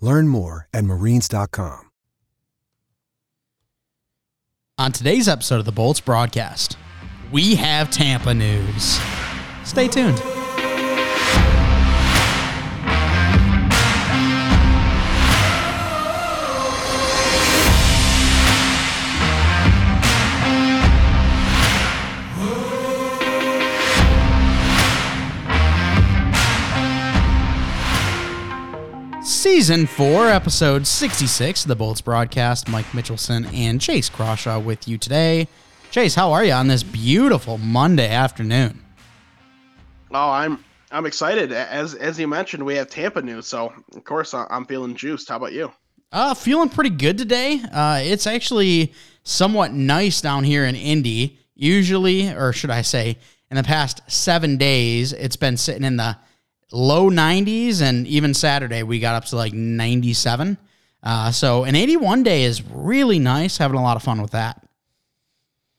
Learn more at marines.com. On today's episode of the Bolts broadcast, we have Tampa news. Stay tuned. Season 4, episode 66 of the Bolts broadcast. Mike Mitchelson and Chase Crawshaw with you today. Chase, how are you on this beautiful Monday afternoon? Oh, I'm I'm excited. As as you mentioned, we have Tampa news, so of course I'm feeling juiced. How about you? Uh, feeling pretty good today. Uh, it's actually somewhat nice down here in Indy. Usually, or should I say, in the past seven days, it's been sitting in the low 90s, and even Saturday we got up to like 97. Uh, so an 81 day is really nice. Having a lot of fun with that.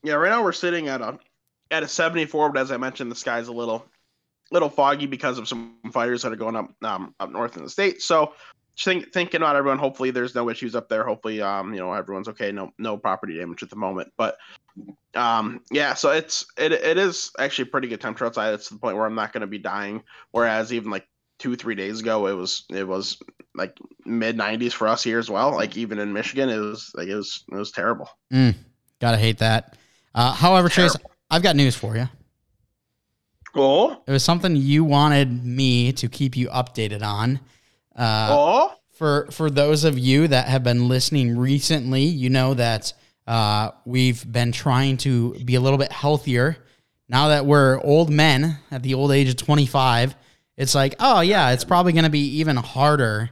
Yeah, right now we're sitting at a at a 74, but as I mentioned, the sky's a little little foggy because of some fires that are going up um, up north in the state. So think, thinking about everyone. Hopefully, there's no issues up there. Hopefully, um, you know, everyone's okay. No no property damage at the moment. But um, yeah, so it's it it is actually pretty good temperature outside. It's to the point where I'm not going to be dying. Whereas even like two three days ago, it was it was like mid 90s for us here as well. Like even in Michigan, it was like it was it was terrible. Mm, gotta hate that. Uh, however, terrible. Chase, I've got news for you. Oh, it was something you wanted me to keep you updated on. Uh, oh, for for those of you that have been listening recently, you know that uh, we've been trying to be a little bit healthier. Now that we're old men at the old age of 25, it's like, oh, yeah, it's probably going to be even harder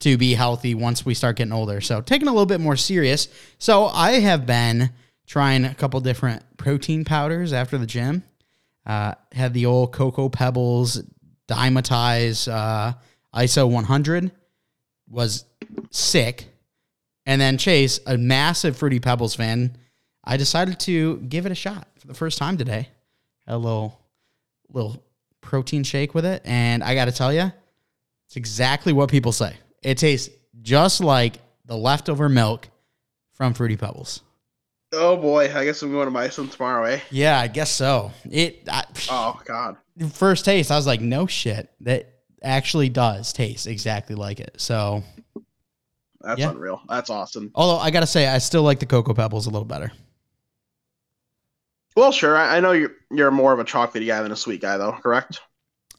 to be healthy once we start getting older. So, taking a little bit more serious. So, I have been trying a couple different protein powders after the gym. Uh, had the old Cocoa Pebbles Dymatize uh, ISO 100, was sick and then Chase, a massive Fruity Pebbles fan, I decided to give it a shot for the first time today. A little little protein shake with it, and I got to tell you, it's exactly what people say. It tastes just like the leftover milk from Fruity Pebbles. Oh boy, I guess I'm going to buy some tomorrow, eh? Yeah, I guess so. It. I, oh God. First taste, I was like, no shit, that actually does taste exactly like it. So that's yeah. unreal. That's awesome. Although I gotta say, I still like the Cocoa Pebbles a little better. Well, sure. I, I know you're you're more of a chocolatey guy than a sweet guy, though. Correct?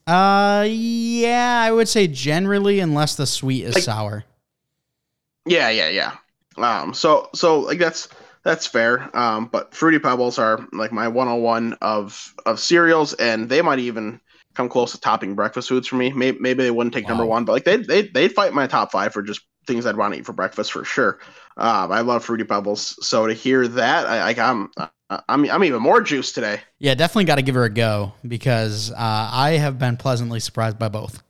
Uh, yeah, I would say generally, unless the sweet is like, sour. Yeah, yeah, yeah. Um, so so like that's that's fair. Um, but fruity pebbles are like my 101 of of cereals, and they might even come close to topping breakfast foods for me. Maybe, maybe they wouldn't take wow. number one, but like they they they'd fight my top five for just things I'd want to eat for breakfast for sure. Um, I love fruity pebbles, so to hear that, I, I I'm I'm I'm even more juiced today. Yeah, definitely got to give her a go because uh, I have been pleasantly surprised by both.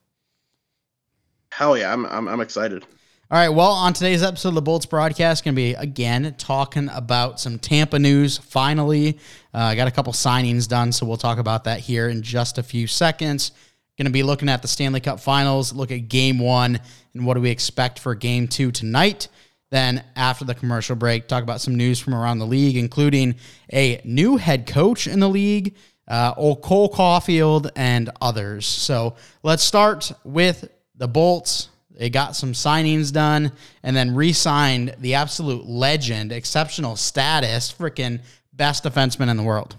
Hell yeah, I'm I'm, I'm excited. All right, well, on today's episode of the Bolts broadcast, going to be again talking about some Tampa news. Finally, uh, I got a couple signings done, so we'll talk about that here in just a few seconds. Going to be looking at the Stanley Cup Finals, look at Game One, and what do we expect for Game Two tonight. Then, after the commercial break, talk about some news from around the league, including a new head coach in the league, uh, old Cole Caufield, and others. So let's start with the Bolts They got some signings done and then re signed the absolute legend, exceptional status, freaking best defenseman in the world.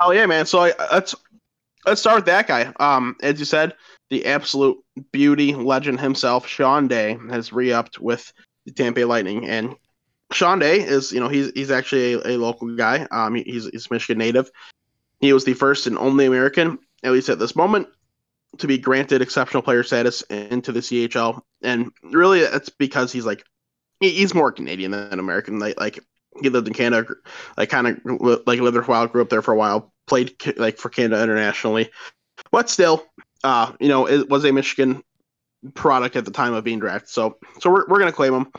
Oh, yeah, man. So I, let's, let's start with that guy. Um, As you said, the absolute beauty legend himself, Sean Day, has re upped with the Tampa Bay Lightning. And Sean Day is, you know, he's he's actually a, a local guy. Um, he's he's Michigan native. He was the first and only American, at least at this moment, to be granted exceptional player status into the CHL. And really, it's because he's like he's more Canadian than American. Like like he lived in Canada, like kind of like lived there for a while, grew up there for a while, played like for Canada internationally, but still, uh, you know, it was a Michigan product at the time of being drafted. So so we're we're gonna claim him.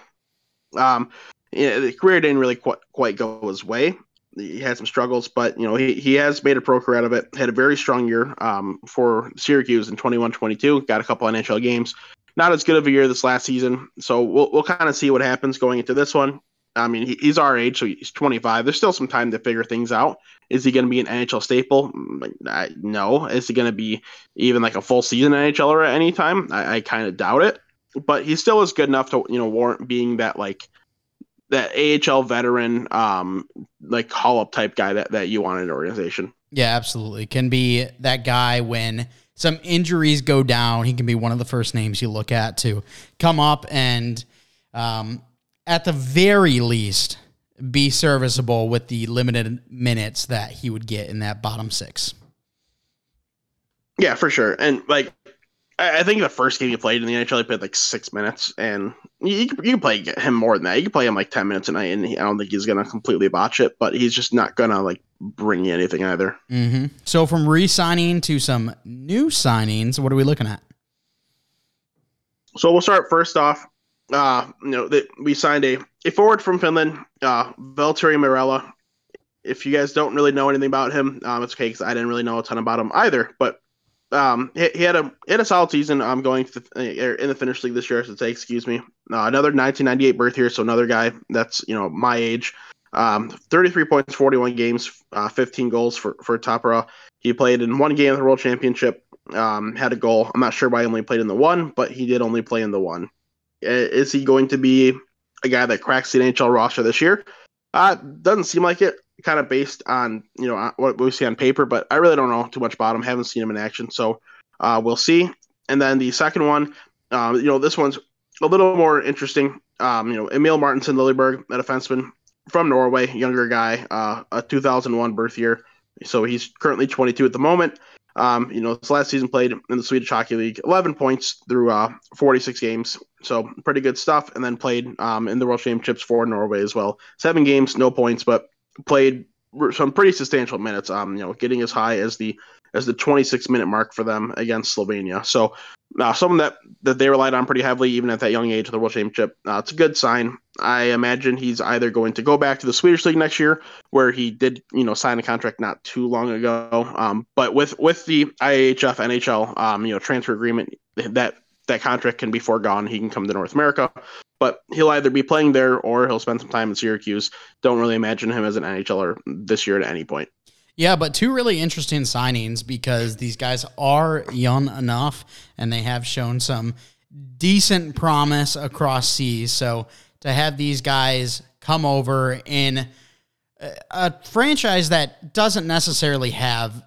Um, yeah, the career didn't really quite, quite go his way. He had some struggles, but you know he, he has made a pro career out of it. Had a very strong year um, for Syracuse in 21-22. Got a couple NHL games. Not as good of a year this last season, so we'll we'll kind of see what happens going into this one. I mean, he, he's our age, so he's 25. There's still some time to figure things out. Is he going to be an NHL staple? Mm, no. Is he going to be even like a full season NHLer at any time? I, I kind of doubt it. But he still is good enough to you know warrant being that like that AHL veteran, um, like call up type guy that, that you want in an organization. Yeah, absolutely. Can be that guy when some injuries go down. He can be one of the first names you look at to come up and, um, at the very least, be serviceable with the limited minutes that he would get in that bottom six. Yeah, for sure. And like I, think the first game he played in the NHL, he played like six minutes, and you, you, can, play him more than that. You can play him like ten minutes a night, and he, I don't think he's gonna completely botch it, but he's just not gonna like bring you anything either. Mm-hmm. So from re-signing to some new signings, what are we looking at? So we'll start first off. Uh, you know that we signed a a forward from Finland, uh, Valtteri Merelä. If you guys don't really know anything about him, um, it's okay because I didn't really know a ton about him either. But um, he, he, had a he had a solid season. I'm um, going to the, er, in the Finnish league this year, I should say. Excuse me. Uh, another 1998 birth here, so another guy that's you know my age. Um, 33 points, 41 games, uh, 15 goals for for Tappara. He played in one game of the World Championship. Um, had a goal. I'm not sure why he only played in the one, but he did only play in the one. Is he going to be a guy that cracks the NHL roster this year? Uh, doesn't seem like it kind of based on you know what we see on paper, but I really don't know too much about him. Haven't seen him in action, so uh, we'll see. And then the second one, um, you know, this one's a little more interesting. Um, you know, Emil Martinsen Lilleberg, a defenseman from Norway, younger guy, uh, a 2001 birth year, so he's currently 22 at the moment. Um, you know, this last season played in the Swedish Hockey League, 11 points through uh, 46 games, so pretty good stuff. And then played um, in the World Championships for Norway as well. Seven games, no points, but played some pretty substantial minutes. Um, you know, getting as high as the as the 26 minute mark for them against Slovenia. So, uh, someone that that they relied on pretty heavily, even at that young age of the World Championship. Uh, it's a good sign. I imagine he's either going to go back to the Swedish League next year, where he did, you know, sign a contract not too long ago. Um, but with with the IIHF NHL, um, you know, transfer agreement, that that contract can be foregone. He can come to North America but he'll either be playing there or he'll spend some time in Syracuse. Don't really imagine him as an NHLer this year at any point. Yeah, but two really interesting signings because these guys are young enough and they have shown some decent promise across seas. So to have these guys come over in a franchise that doesn't necessarily have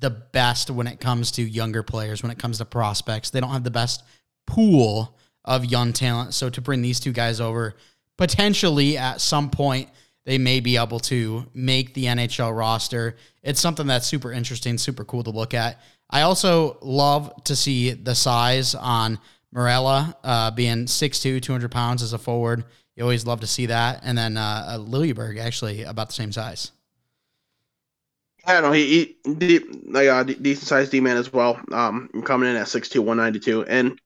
the best when it comes to younger players, when it comes to prospects, they don't have the best pool of young talent. So to bring these two guys over, potentially at some point, they may be able to make the NHL roster. It's something that's super interesting, super cool to look at. I also love to see the size on Merelä uh, being 6'2, 200 pounds as a forward. You always love to see that. And then uh, actually, about the same size. I don't know. He, he deep, like, uh, decent sized D man as well. Um, coming in at 6'2, 192. And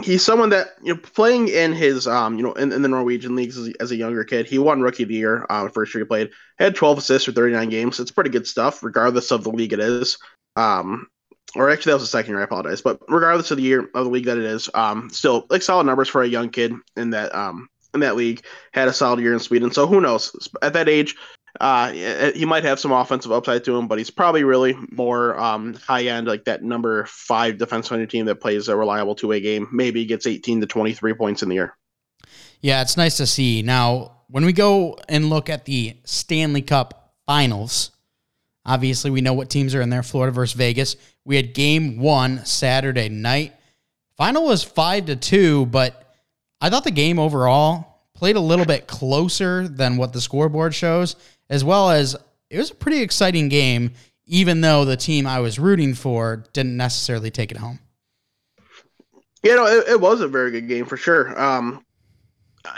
he's someone that you know playing in his um you know in, in the Norwegian leagues as, as, a younger kid. He won Rookie of the Year um, first year he played. Had 12 assists for 39 games. It's pretty good stuff, regardless of the league it is. Um, or actually that was the second year. I apologize, but regardless of the year of the league that it is, um, still like solid numbers for a young kid in that um in that league. Had a solid year in Sweden. So who knows? At that age, Uh, he might have some offensive upside to him, but he's probably really more um, high end, like that number five defense on your team that plays a reliable two way game. Maybe gets 18 to 23 points in the year. Yeah, it's nice to see. Now, when we go and look at the Stanley Cup finals, obviously we know what teams are in there Florida versus Vegas. We had game one Saturday night. Final was five to two, but I thought the game overall played a little bit closer than what the scoreboard shows as well as it was a pretty exciting game, even though the team I was rooting for didn't necessarily take it home. You know, it, it was a very good game for sure. Um,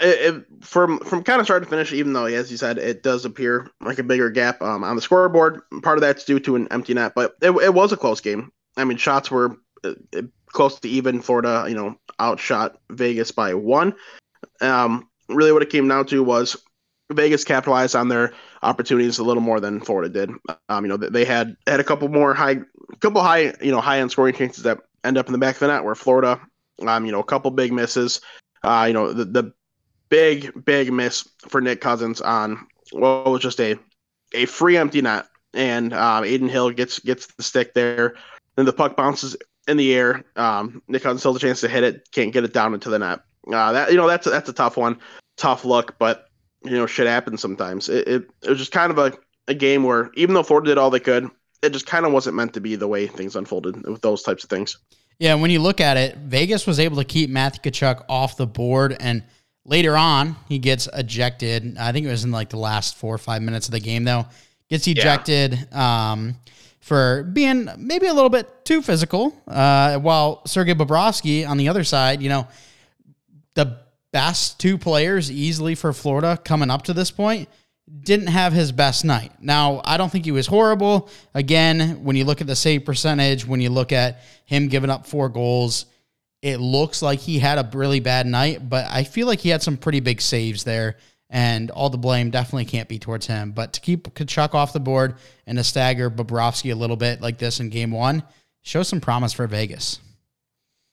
it, it, from from kind of start to finish, even though, as you said, it does appear like a bigger gap um, on the scoreboard. Part of that's due to an empty net, but it, it was a close game. I mean, shots were uh, close to even. Florida, you know, outshot Vegas by one. Um, really, what it came down to was Vegas capitalized on their opportunities a little more than Florida did. Um, you know, they had had a couple more high, couple high, you know, high end scoring chances that end up in the back of the net. Where Florida, um, you know, a couple big misses. Uh, you know, the the big big miss for Nick Cousins on what was just a a free empty net, and um, Adin Hill gets gets the stick there. Then the puck bounces in the air. Um, Nick Cousins still has a chance to hit it, can't get it down into the net. Uh, that you know that's that's a tough one, tough look, but you know, shit happens sometimes. It, it, it was just kind of a, a game where even though Florida did all they could, it just kind of wasn't meant to be the way things unfolded with those types of things. Yeah, when you look at it, Vegas was able to keep Matthew Tkachuk off the board, and later on, he gets ejected. I think it was in like the last four or five minutes of the game, though. Gets ejected yeah. um, for being maybe a little bit too physical. Uh, while Sergei Bobrovsky on the other side, you know, the best two players easily for Florida coming up to this point didn't have his best night. Now, I don't think he was horrible. Again, when you look at the save percentage, when you look at him giving up four goals, it looks like he had a really bad night, but I feel like he had some pretty big saves there, and all the blame definitely can't be towards him. But to keep Tkachuk off the board and to stagger Bobrovsky a little bit like this in game one shows some promise for Vegas.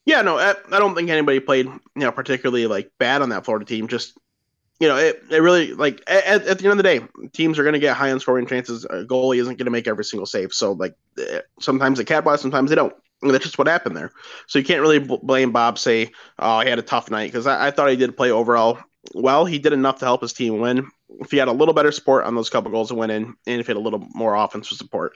Yeah, no, I, I don't think anybody played, you know, particularly like bad on that Florida team. Just, you know, it, it really like at, at the end of the day, teams are going to get high on scoring chances. A goalie isn't going to make every single save. So like eh, sometimes they capitalize, sometimes they don't. And that's just what happened there. So you can't really blame Bob. Say, oh, he had a tough night because I, I thought he did play overall well. He did enough to help his team win if he had a little better support on those couple goals to went in, and if he had a little more offensive support.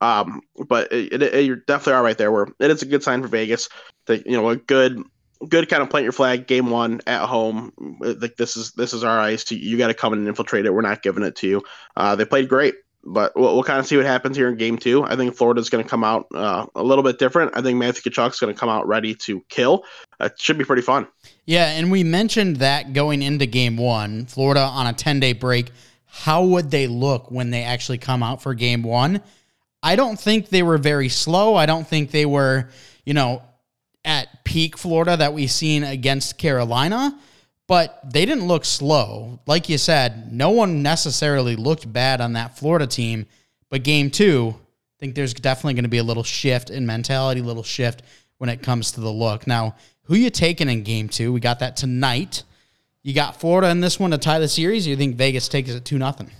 Um, but it, it, you're definitely all right there. Where it is a good sign for Vegas that you know a good, good kind of plant your flag game one at home. Like this is this is our ice. You, you got to come in and infiltrate it. We're not giving it to you. Uh, they played great but we'll, we'll, kind of see what happens here in game two. I think Florida's going to come out uh, a little bit different. I think Matthew Tkachuk's going to come out ready to kill. It should be pretty fun. Yeah, and we mentioned that going into game one, Florida on a 10 day break. How would they look when they actually come out for game one? I don't think they were very slow. I don't think they were, you know, at peak Florida that we've seen against Carolina but they didn't look slow. Like you said, no one necessarily looked bad on that Florida team. But game two, I think there's definitely going to be a little shift in mentality, little shift when it comes to the look. Now, who you taking in game two? We got that tonight. You got Florida in this one to tie the series. You think Vegas takes it two nothing?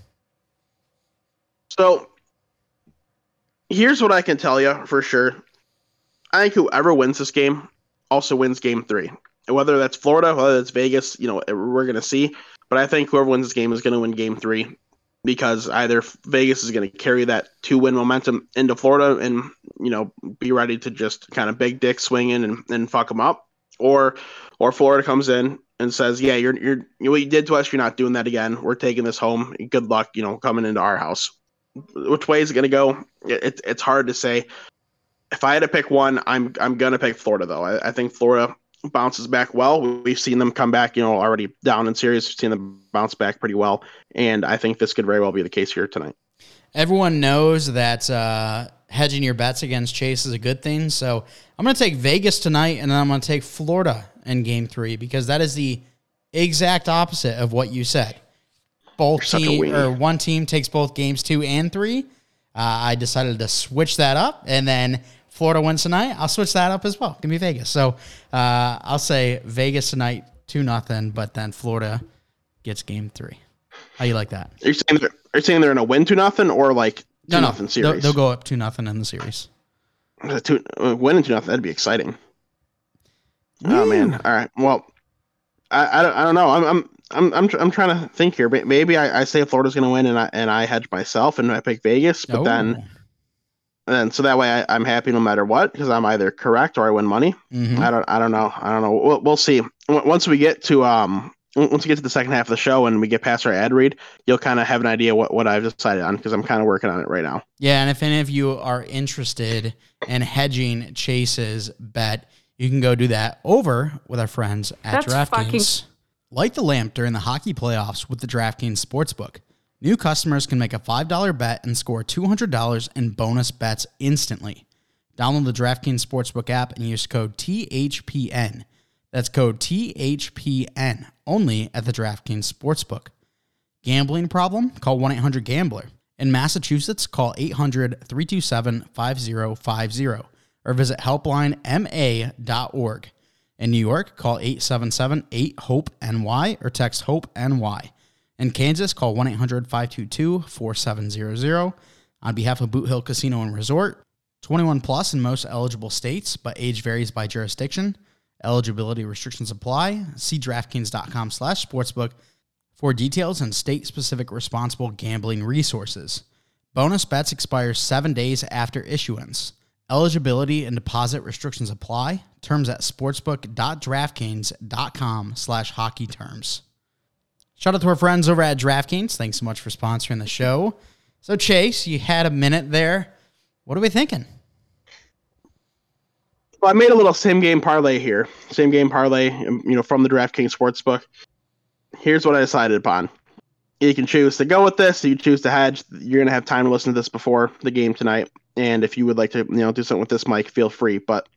So here's what I can tell you for sure. I think whoever wins this game also wins game three whether that's Florida, whether that's Vegas, you know, we're going to see. But I think whoever wins this game is going to win game three because either Vegas is going to carry that two win momentum into Florida and, you know, be ready to just kind of big dick swing in and, and fuck them up. Or, or Florida comes in and says, yeah, you're, you're, what you did to us, you're not doing that again. We're taking this home. Good luck, you know, coming into our house. Which way is it going to go? It, it's hard to say. If I had to pick one, I'm, I'm to pick Florida, though. I, I think Florida bounces back well. We've seen them come back, you know, already down in series. We've seen them bounce back pretty well, and I think this could very well be the case here tonight. Everyone knows that uh, hedging your bets against Chase is a good thing. So I'm going to take Vegas tonight, and then I'm going to take Florida in Game Three because that is the exact opposite of what you said. Both team or one team takes both games two and three. Uh, I decided to switch that up, and then Florida wins tonight, I'll switch that up as well. Give me Vegas. So uh, I'll say Vegas tonight, two nothing, but then Florida gets game three. How you like that? Are you saying are Are you saying they're in a win to nothing or like two No, no, nothing they'll, series? they'll go up two nothing in the series. Uh, Two, winning to nothing. That'd be exciting. Oh man. All right. Well, I, I don't I don't know. I'm I'm I'm I'm, tr- I'm trying to think here. Maybe I, I say Florida's going to win and I and I hedge myself and I pick Vegas. But Oh. then then so that way I, I'm happy no matter what because I'm either correct or I win money. Mhm. I don't I don't know. I don't know. We'll, we'll see. W- Once we get to um once we get to the second half of the show and we get past our ad read, you'll kind of have an idea what, what I've decided on because I'm kind of working on it right now. Yeah, and if any of you are interested in hedging Chase's bet, you can go do that over with our friends at That's DraftKings. fucking- Light the lamp during the hockey playoffs with the DraftKings Sportsbook. New customers can make a $5 bet and score $200 in bonus bets instantly. Download the DraftKings Sportsbook app and use code THPN. That's code THPN only at the DraftKings Sportsbook. Gambling problem? Call 1 800 Gambler. In Massachusetts, call 800 327 5050 or visit helplinema.org. In New York, call 877 8 HOPE NY or text HOPE NY. In Kansas, call 1 800 522 4700. On behalf of Boot Hill Casino and Resort, 21 plus in most eligible states, but age varies by jurisdiction. Eligibility restrictions apply. See DraftKings.com slash sportsbook for details and state-specific responsible gambling resources. Bonus bets expire seven days after issuance. Eligibility and deposit restrictions apply. Terms at sportsbook.draftkings.com slash hockey terms. Shout out to our friends over at DraftKings. Thanks so much for sponsoring the show. So, Chase, you had a minute there. What are we thinking? Well, I made a little same game parlay here. Same game parlay, um, you know, from the DraftKings Sportsbook. Here's what I decided upon. You can choose to go with this. You choose to hedge. You're gonna have time to listen to this before the game tonight. And if you would like to, you know, do something with this, Mike, feel free. But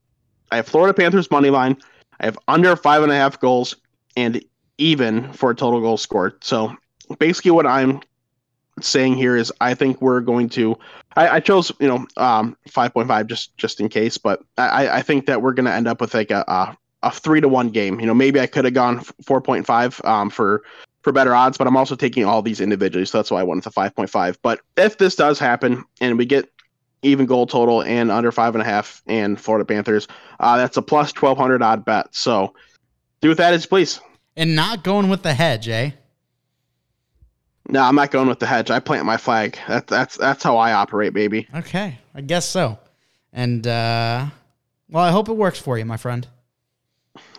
I have Florida Panthers money line. I have under five and a half goals and even for a total goal scored. So basically, what I'm saying here is I think we're going to. I, I chose you know um, 5.5 just just in case, but I, I think that we're going to end up with like a, a a three to one game. You know, maybe I could have gone 4.5 um, for for better odds, but I'm also taking all these individually, so that's why I went the 5.5. But if this does happen and we get even goal total and under five and a half and Florida Panthers, uh, that's a plus 1200 odd bet. So do with that as please. And not going with the hedge, eh? No, I'm not going with the hedge. I plant my flag. That's that's that's how I operate, baby. Okay, I guess so. And uh well, I hope it works for you, my friend.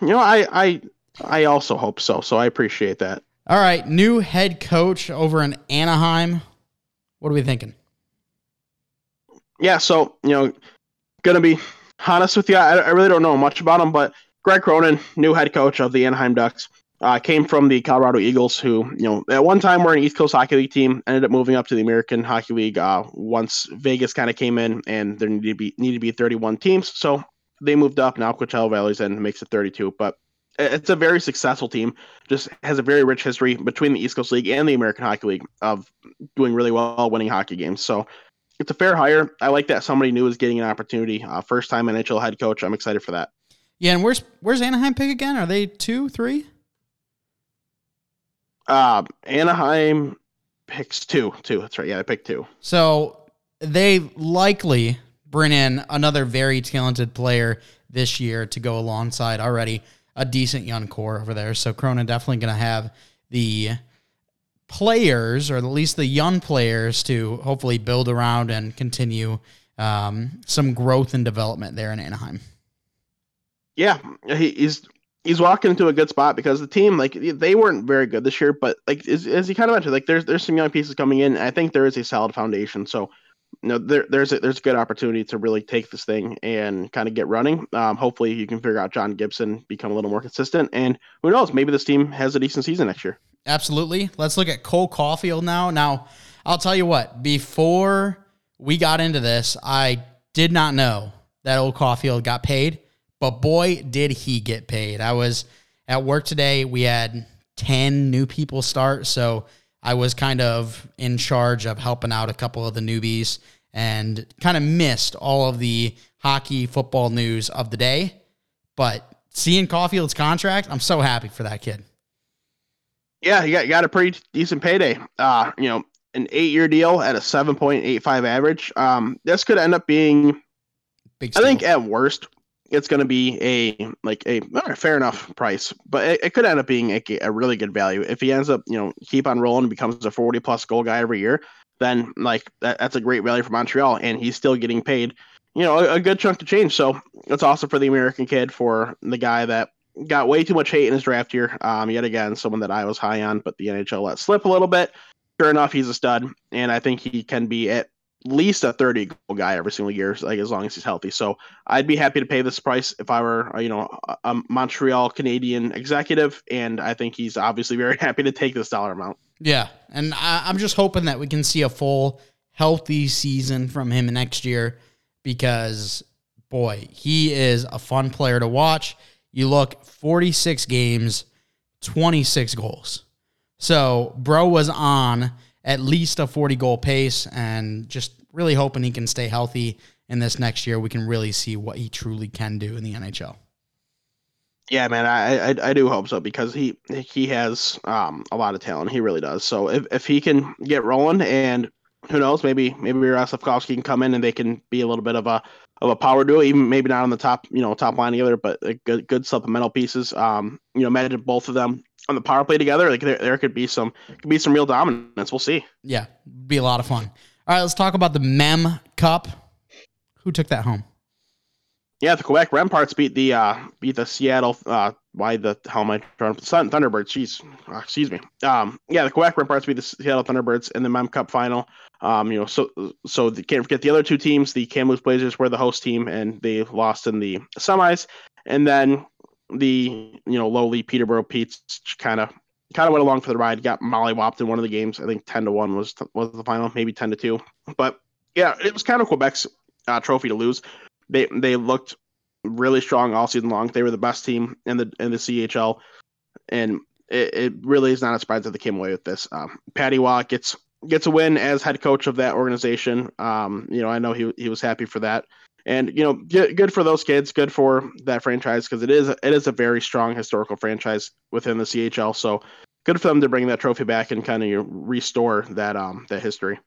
You know, I I I also hope so. So I appreciate that. All right, new head coach over in Anaheim. What are we thinking? Yeah, so you know, gonna be honest with you, I, I really don't know much about him, but Greg Cronin, new head coach of the Anaheim Ducks, uh, came from the Colorado Eagles, who you know at one time were an East Coast Hockey League team, ended up moving up to the American Hockey League uh, once Vegas kind of came in, and there needed to be needed to be 31 teams, so they moved up. Now Coachella Valley's in makes it 32, but it's a very successful team. Just has a very rich history between the East Coast League and the American Hockey League of doing really well, winning hockey games. So it's a fair hire. I like that somebody new is getting an opportunity. Uh, first time NHL head coach. I'm excited for that. Yeah, and where's where's Anaheim pick again? Are they two, three? Uh, Anaheim picks two. Two. That's right. Yeah, they picked two. So they likely bring in another very talented player this year to go alongside already a decent young core over there. So Cronin definitely going to have the players, or at least the young players, to hopefully build around and continue um, some growth and development there in Anaheim. Yeah, he, he's he's walking into a good spot because the team like they weren't very good this year, but like as, as you kind of mentioned, like there's there's some young pieces coming in. I think there is a solid foundation. So you know there, there's a, there's a good opportunity to really take this thing and kind of get running. Um, hopefully you can figure out John Gibson, become a little more consistent, and who knows, maybe this team has a decent season next year. Absolutely. Let's look at Cole Caufield now. Now, I'll tell you what, before we got into this, I did not know that old Caufield got paid, but boy, did he get paid. I was at work today. We had 10 new people start. So I was kind of in charge of helping out a couple of the newbies and kind of missed all of the hockey football news of the day. But seeing Caufield's contract, I'm so happy for that kid. Yeah, he got, got a pretty decent payday. Uh, you know, an eight year deal at a 7.85 average. Um, this could end up being, Big I think, at worst, it's going to be a like a right, fair enough price, but it, it could end up being a, a really good value if he ends up, you know, keep on rolling and becomes a 40 plus goal guy every year. Then like that, that's a great value for Montreal, and he's still getting paid, you know, a, a good chunk to change. So it's awesome for the American kid for the guy that got way too much hate in his draft year. Um, yet again, someone that I was high on, but the NHL let slip a little bit. Sure enough, he's a stud, and I think he can be at least a 30 goal guy every single year, like as long as he's healthy. So I'd be happy to pay this price if I were, uh, you know, a- Montreal Canadian executive, and I think he's obviously very happy to take this dollar amount. Yeah, and I, I'm just hoping that we can see a full, healthy season from him next year because, boy, he is a fun player to watch. You look 46 games, 26 goals. So, bro was on at least a 40 goal pace and just really hoping he can stay healthy. And this next year, we can really see what he truly can do in the NHL. Yeah, man, I, I I do hope so because he he has um a lot of talent. He really does. So if, if he can get rolling, and who knows, maybe maybe Rostovsky can come in and they can be a little bit of a of a power duo, even maybe not on the top you know top line together, but a good good supplemental pieces. Um, you know, imagine both of them on the power play together. Like there, there could be some could be some real dominance. We'll see. Yeah, be a lot of fun. All right, let's talk about the Mem Cup. Who took that home? Yeah, the Quebec Remparts beat the uh beat the Seattle uh why the how am I trying to Sun Thunderbirds? Jeez, uh, excuse me. Um, yeah, the Quebec Remparts beat the Seattle Thunderbirds in the Mem Cup final. Um, you know, so so the, can't forget the other two teams. The Kamloops Blazers were the host team, and they lost in the semis. And then the you know lowly Peterborough Petes kind of kind of went along for the ride. Got mollywopped in one of the games. I think ten to one was was the final, maybe ten to two. But yeah, it was kind of Quebec's uh, trophy to lose. They they looked really strong all season long. They were the best team in the in the CHL, and it, it really is not a surprise that they came away with this. Um, Patrick Roy gets gets a win as head coach of that organization. Um, you know, I know he he was happy for that, and you know, good, for those kids, good for that franchise because it is it is a very strong historical franchise within the CHL. So good for them to bring that trophy back and kind of restore that um that history.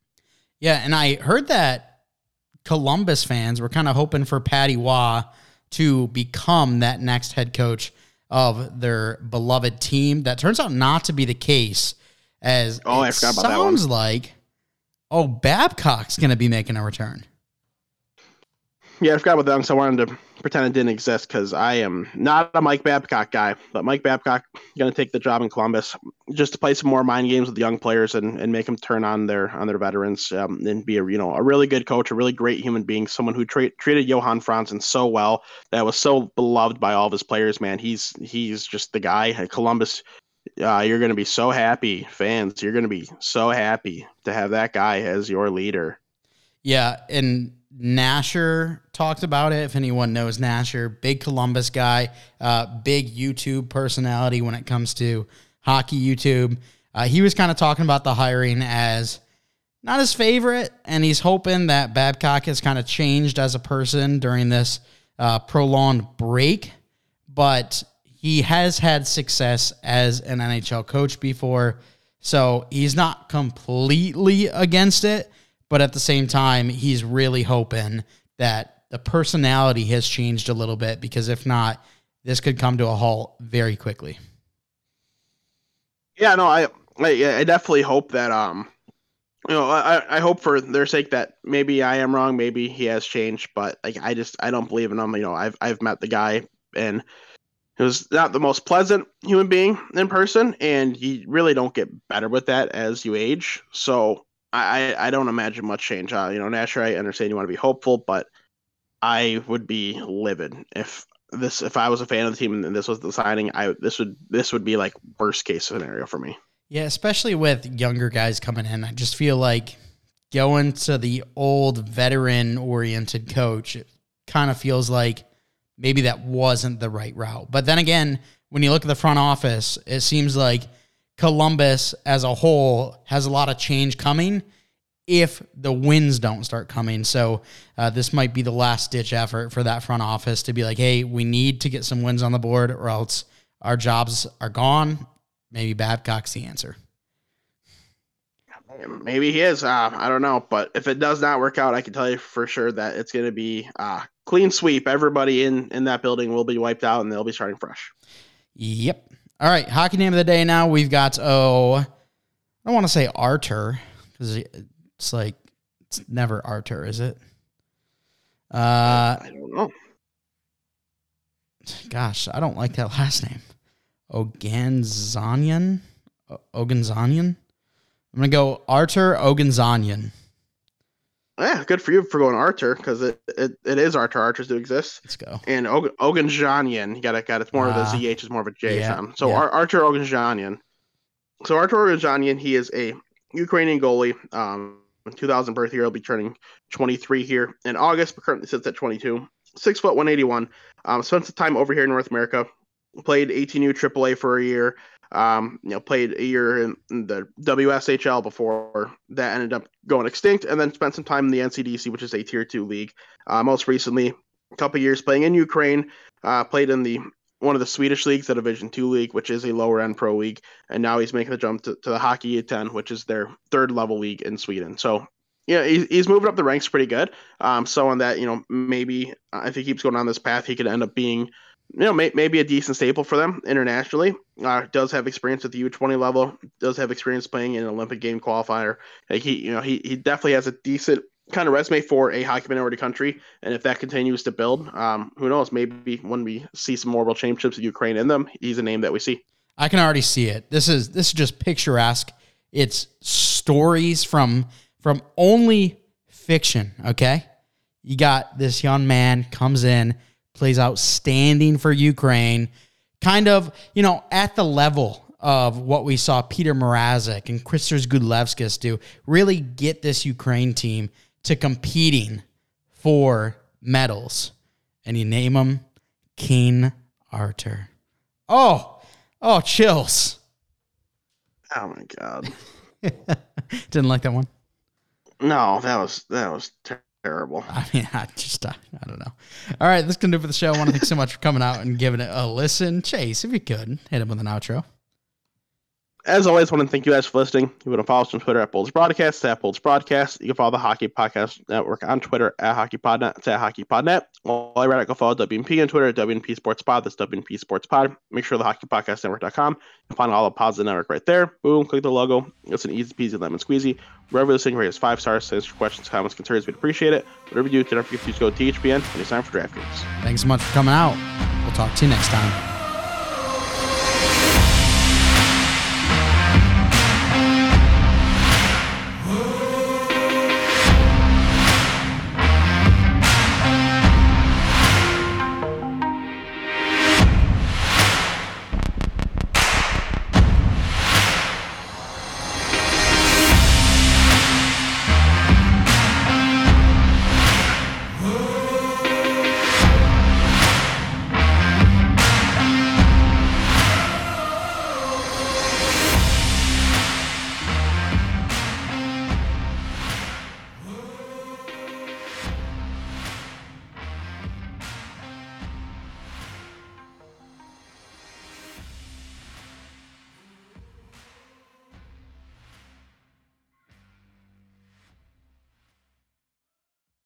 Yeah, and I heard that Columbus fans were kind of hoping for Patrick Roy to become that next head coach of their beloved team. That turns out not to be the case. As Oh, I forgot about that sounds like, oh, Babcock's going to be making a return. Yeah, I forgot about that, so I wanted to pretend it didn't exist because I am not a Mike Babcock guy. But Mike Babcock going to take the job in Columbus just to play some more mind games with the young players and, and make them turn on their on their veterans um, and be a you know a really good coach, a really great human being, someone who tra- treated Johan Franzen so well that was so beloved by all of his players. Man, he's he's just the guy at Columbus. Uh, you're going to be so happy, fans. You're going to be so happy to have that guy as your leader. Yeah, and Nasher talked about it. If anyone knows Nasher, big Columbus guy, uh, big YouTube personality when it comes to hockey YouTube. Uh, he was kind of talking about the hiring as not his favorite, and he's hoping that Babcock has kind of changed as a person during this uh, prolonged break. But he has had success as an NHL coach before, so he's not completely against it but at the same time, he's really hoping that the personality has changed a little bit because if not, this could come to a halt very quickly. Yeah, no, I, I, I definitely hope that, um, you know, I, I hope for their sake that maybe I am wrong, maybe he has changed, but like I just I don't believe in him. You know, I've I've met the guy and he was not the most pleasant human being in person, and you really don't get better with that as you age. So I I, don't imagine much change. Uh, you know, Nasher, I understand you want to be hopeful, but I would be livid if this if I was a fan of the team and this was the signing. I this would this would be like worst case scenario for me. Yeah, especially with younger guys coming in. I just feel like going to the old veteran oriented coach kind of feels like maybe that wasn't the right route. But then again, when you look at the front office, it seems like Columbus as a whole has a lot of change coming if the wins don't start coming. So uh, this might be the last ditch effort for that front office to be like, hey, we need to get some wins on the board or else our jobs are gone. Maybe Babcock's the answer. Maybe he is. Uh, I don't know. But if it does not work out, I can tell you for sure that it's going to be uh, clean sweep. Everybody in in that building will be wiped out, and they'll be starting fresh. Yep. All right. Hockey name of the day. Now we've got oh, I don't want to say Arter because it's like it's never Arter, is it? Uh, I don't know. Gosh, I don't like that last name. Oganzanian? Oganzanian? I'm going to go Artur Oganzanian. Yeah, good for you for going Archer because it, it, it is Archer. Archers do exist. Let's go. And Og- Oganjanian, you got it. Got it. it's more of the ZH is more of a J yeah, sound. So yeah. Ar- Artur Oganjanian. So Artur Oganjanian, he is a Ukrainian goalie. Um, 2000 birth year, he'll be turning 23 here in August, but currently sits at 22. Six foot 181. Um, spent some time over here in North America. Played 18U AAA for a year. Um, you know, played a year in, the WSHL before that ended up going extinct, and then spent some time in the NCDC, which is a tier two league. Uh, most recently, a couple years playing in Ukraine. Uh, played in the one of the Swedish leagues, the Division Two league, which is a lower end pro league, and now he's making the jump to, to the Hockeyettan, which is their third level league in Sweden. So yeah, he's, he's moving up the ranks pretty good. Um, someone that you know maybe uh, if he keeps going on this path, he could end up being, you know, may, maybe a decent staple for them internationally. Uh, does have experience at the U20 level. Does have experience playing in an Olympic game qualifier. Like he, you know, he he definitely has a decent kind of resume for a hockey minority country. And if that continues to build, um, who knows? Maybe when we see some more world championships of Ukraine in them, he's a name that we see. I can already see it. This is this is just picturesque. It's stories from from only fiction, okay? You got this young man comes in, plays outstanding for Ukraine, kind of, you know, at the level of what we saw Peter Mrazek and Kristers Gudlevskis do, really get this Ukraine team to competing for medals. And you name them King Artur. Oh, oh, chills. Oh my god. Didn't like that one. No, that was that was terrible. I mean, I just, I, I don't know. All right, that's going to do it for the show. I want to thank so much for coming out and giving it a listen. Chase, if you could, hit him with an outro. As always, I want to thank you guys for listening. You want to follow us on Twitter at Bolts Broadcast, at Bolts Broadcast. You can follow the Hockey Podcast Network on Twitter at HockeyPodNet. It's at HockeyPodNet. While I it, go follow WNP on Twitter at WNP Sports Pod. That's WNP Sports Pod. Make sure the HockeyPodcastNetwork.com. You'll find all the pods of the network right there. Boom, click the logo. It's an easy peasy lemon squeezy. Wherever you're listening, rate us five stars. Send us your questions, comments, concerns. We'd appreciate it. Whatever you do, don't forget to go to THPN and it's time for DraftKings. Thanks so much for coming out. We'll talk to you next time.